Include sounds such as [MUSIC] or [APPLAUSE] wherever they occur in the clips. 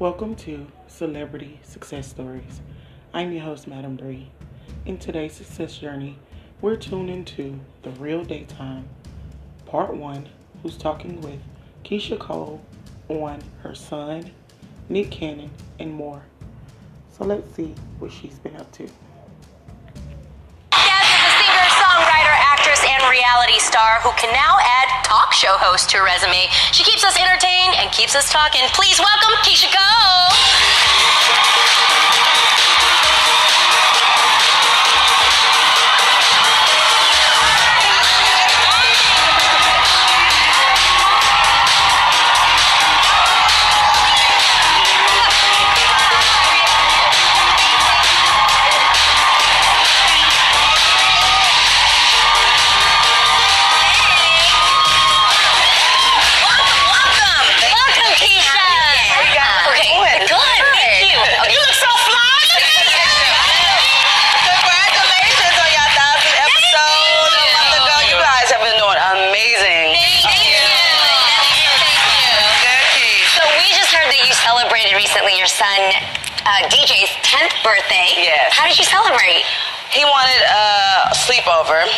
Welcome to Celebrity Success Stories. I'm your host, Madam Bree. In today's success journey, we're tuned into The Real Daytime, Part 1, who's talking with Keyshia Cole on her son, Nick Cannon, and more. So let's see what she's been up to. Yes, is a singer, songwriter, actress, and reality star who can now add talk show host to her resume. She keeps us entertained and keeps us talking. Please welcome Keyshia Cole. Celebrated recently your son uh, DJ's 10th birthday. Yes. How did you celebrate? He wanted a sleepover,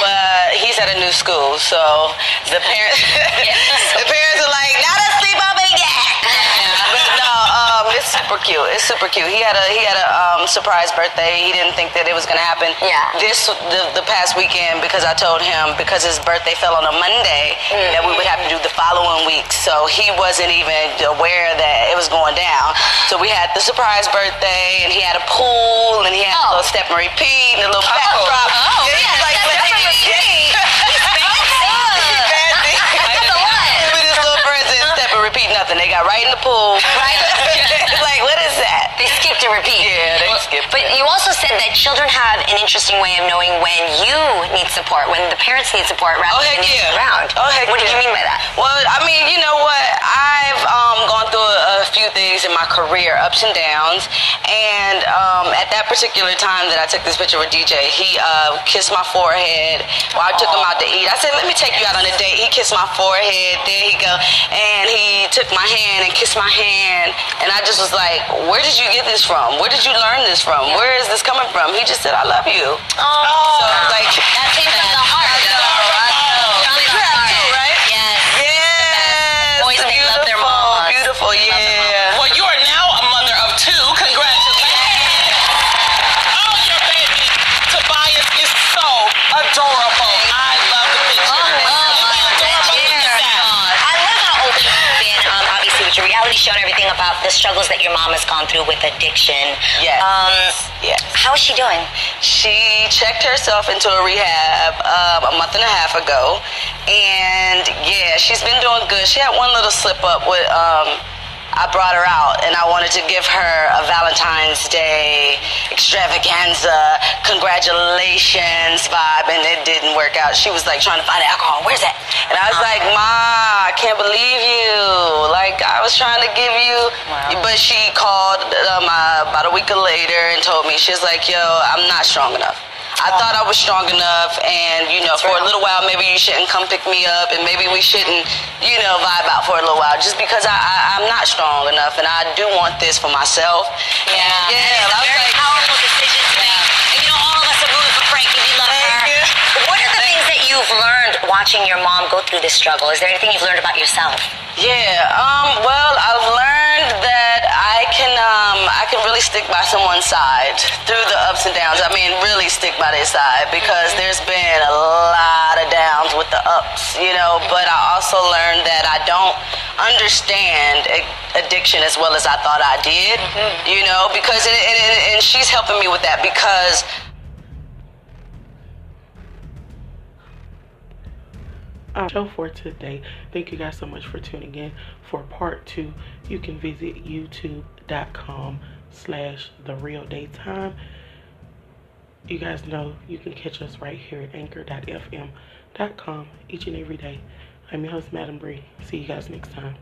but he's at a new school, so the parents, [LAUGHS] the parents are like, super cute. It's super cute. He had a he had a um, surprise birthday. He didn't think that it was gonna happen. Yeah. This the, the past weekend because I told him because his birthday fell on a Monday that we would have to do the following week. So he wasn't even aware that it was going down. So we had the surprise birthday, and he had a pool, and he had Oh. a little step and repeat, and a little backdrop. Oh, Yeah, he yeah, like, and repeat nothing. They got right in the pool. [LAUGHS] Right. [LAUGHS] like, what is that? They skipped a repeat. Yeah, they skipped But you also said that children have an interesting way of knowing when you need support, when the parents need support rather Oh, heck than you yeah. around. Oh, heck What did yeah. you mean by that? Well, I mean, you know what? I've um, gone through a, a few things in my career, ups and downs. And um, at that particular time that I took this picture with DJ, he uh, kissed my forehead while I took him out to eat. I said, let me take you out on a date. He kissed my forehead. There he go. And he took my hand and kissed my hand. And I just was like, where did you get this from? Where did you learn this from? Where is this coming from? He just said, I love you. Oh, So, like, about the struggles that your mom has gone through with addiction. Yes. Um, Yes. how is she doing? She checked herself into a rehab um, a month and a half ago, and yeah, she's been doing good. She had one little slip up with. Um, I brought her out, and I wanted to give her a Valentine's Day extravaganza, congratulations vibe, and it didn't work out. She was like trying to find alcohol. Where's that? And I was like, Ma, I can't believe you. Like I was trying to give you, but she called um, uh, about a week later and told me she's like, Yo, I'm not strong enough. I thought I was strong enough, and you know, for a little while, maybe you shouldn't come pick me up, and maybe we shouldn't, you know, vibe out for a little while, just because I, I I'm not strong enough, and I do want this for myself. Yeah. yeah. It's a I was very like, powerful decision to make. And you know, all of us are rooting for Frankie. We love her. you. What are the things that you've learned watching your mom go through this struggle? Is there anything you've learned about yourself? Yeah. Um. Well, I've learned that really stick by someone's side through the ups and downs. I mean, really stick by their side because there's been a lot of downs with the ups, you know. But I also learned that I don't understand addiction as well as I thought I did, mm-hmm. you know. Because and, and, and- and she's helping me with that because. our show for today. Thank you guys so much for tuning in. For part two, you can visit youtube.com slash the real daytime. You guys know you can catch us right here at anchor.fm.com each and every day. I'm your host, Madam Bree. See you guys next time.